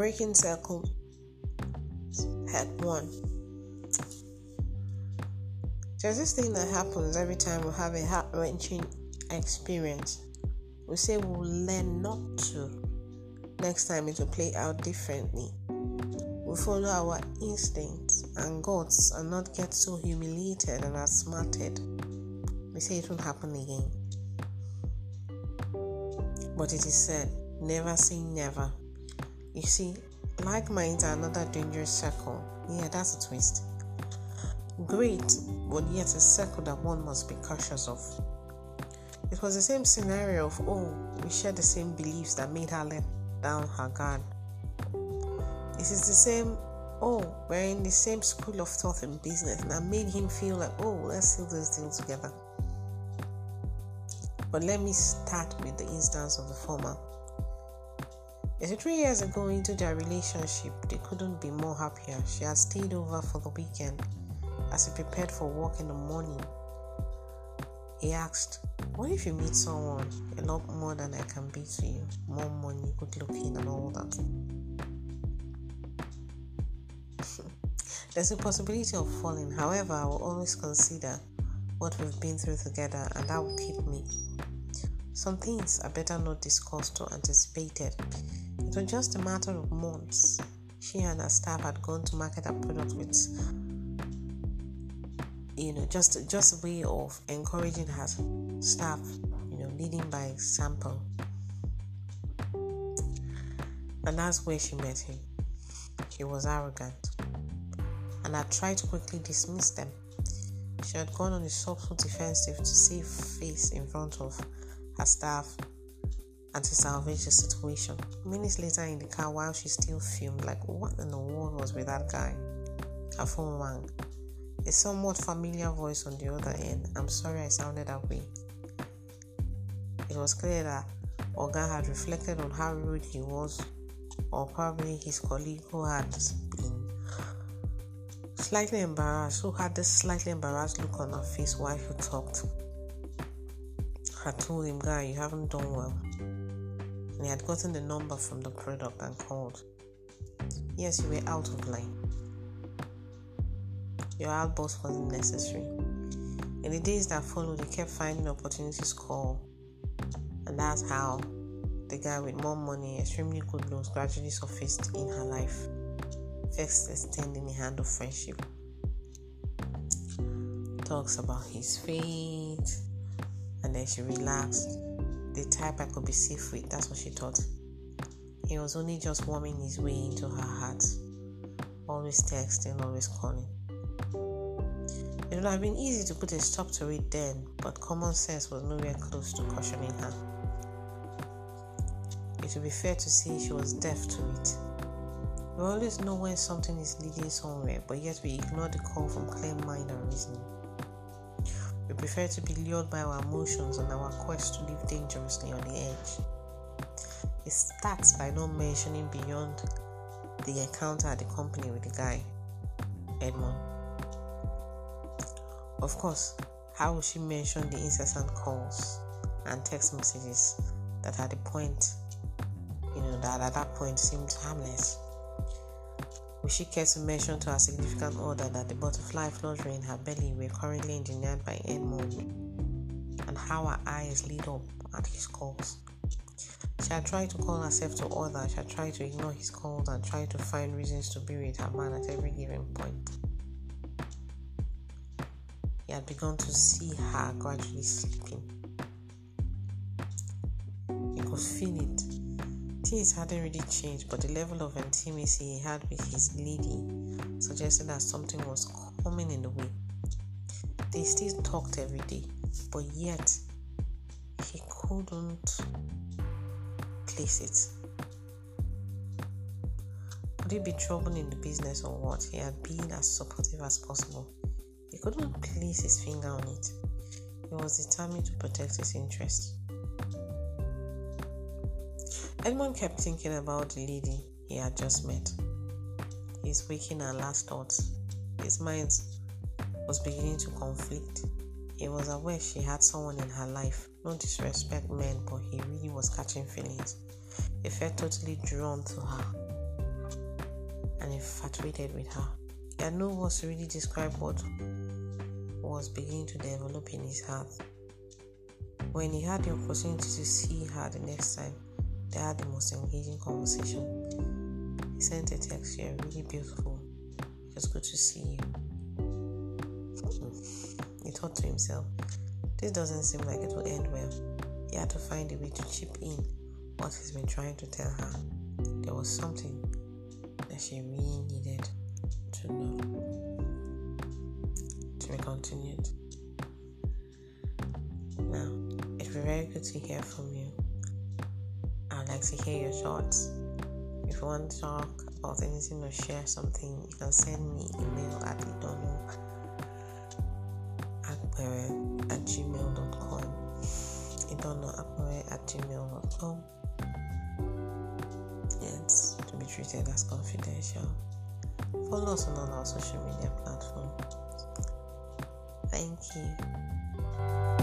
Breaking Circle, Head 1. There's this thing that happens every time we have a heart wrenching experience. We say we'll learn not to. Next time it will play out differently. We follow our instincts and gods and not get so humiliated and outsmarted. We say it won't happen again. But it is said, never say never. You see, like minds are another dangerous circle. Yeah, that's a twist. Great, but yet a circle that one must be cautious of. It was the same scenario of, oh, we share the same beliefs that made her let down her guard. It is the same, oh, we're in the same school of thought in business, and that made him feel like, oh, let's see this deal together. But let me start with the instance of the former. Is three years ago into their relationship, they couldn't be more happier. She had stayed over for the weekend as he prepared for work in the morning. He asked, What if you meet someone a lot more than I can be to you? More money, good looking, and all that. There's a possibility of falling. However, I will always consider what we've been through together, and that will keep me. Some things are better not discussed or anticipated. It was just a matter of months. She and her staff had gone to market her product with, you know, just just a way of encouraging her staff, you know, leading by example. And that's where she met him. He was arrogant, and I tried to quickly dismiss them. She had gone on a subtle defensive to save face in front of her staff and to salvage the situation. Minutes later in the car, while she still fumed, like what in the world was with that guy? Her phone rang. A somewhat familiar voice on the other end. I'm sorry I sounded that way. It was clear that Oga had reflected on how rude he was, or probably his colleague who had been slightly embarrassed, who had this slightly embarrassed look on her face while he talked. I told him, Guy, you haven't done well and he had gotten the number from the product and called. Yes, you were out of line. Your outburst wasn't necessary. In the days that followed, he kept finding opportunities to call, and that's how the guy with more money, extremely good looks, gradually surfaced in her life, first extending a hand of friendship. Talks about his faith, and then she relaxed the type I could be safe with. That's what she thought. He was only just warming his way into her heart, always texting, always calling. It would have been easy to put a stop to it then, but common sense was nowhere close to cautioning her. It would be fair to say she was deaf to it. We always know when something is leading somewhere, but yet we ignore the call from clear mind and reasoning. We prefer to be lured by our emotions on our quest to live dangerously on the edge. It starts by not mentioning beyond the encounter at the company with the guy, Edmond. Of course, how will she mention the incessant calls and text messages that at the point, you know, that at that point seemed harmless? She care to mention to her significant other that the butterfly fluttering in her belly were currently engineered by Edmond and how her eyes lit up at his calls? She had tried to call herself to order, she had tried to ignore his calls and tried to find reasons to be with her man at every given point. He had begun to see her gradually sleeping. He could feel it Things hadn't really changed, but the level of intimacy he had with his lady suggested that something was coming in the way. They still talked every day, but yet he couldn't place it. Could it be trouble in the business or what? He had been as supportive as possible. He couldn't place his finger on it. He was determined to protect his interests. Edmond kept thinking about the lady he had just met. His waking and last thoughts. His mind was beginning to conflict. He was aware she had someone in her life. No disrespect men, but he really was catching feelings. He felt totally drawn to her. and infatuated with her. He had no words to really describe what was beginning to develop in his heart. When he had the opportunity to see her the next time, they had the most engaging conversation. He sent a text, You're really beautiful. It's good to see you. Hmm. He thought to himself, This doesn't seem like it will end well. He had to find a way to chip in what he's been trying to tell her. There was something that she really needed to know. To be continued. Now, it would be very good to hear from you. Like to hear your thoughts. If you want to talk about anything or share something, you can send me email at idono at gmail.com. Idono at gmail.com. Yes, to be treated as confidential. Follow us on all our social media platforms. Thank you.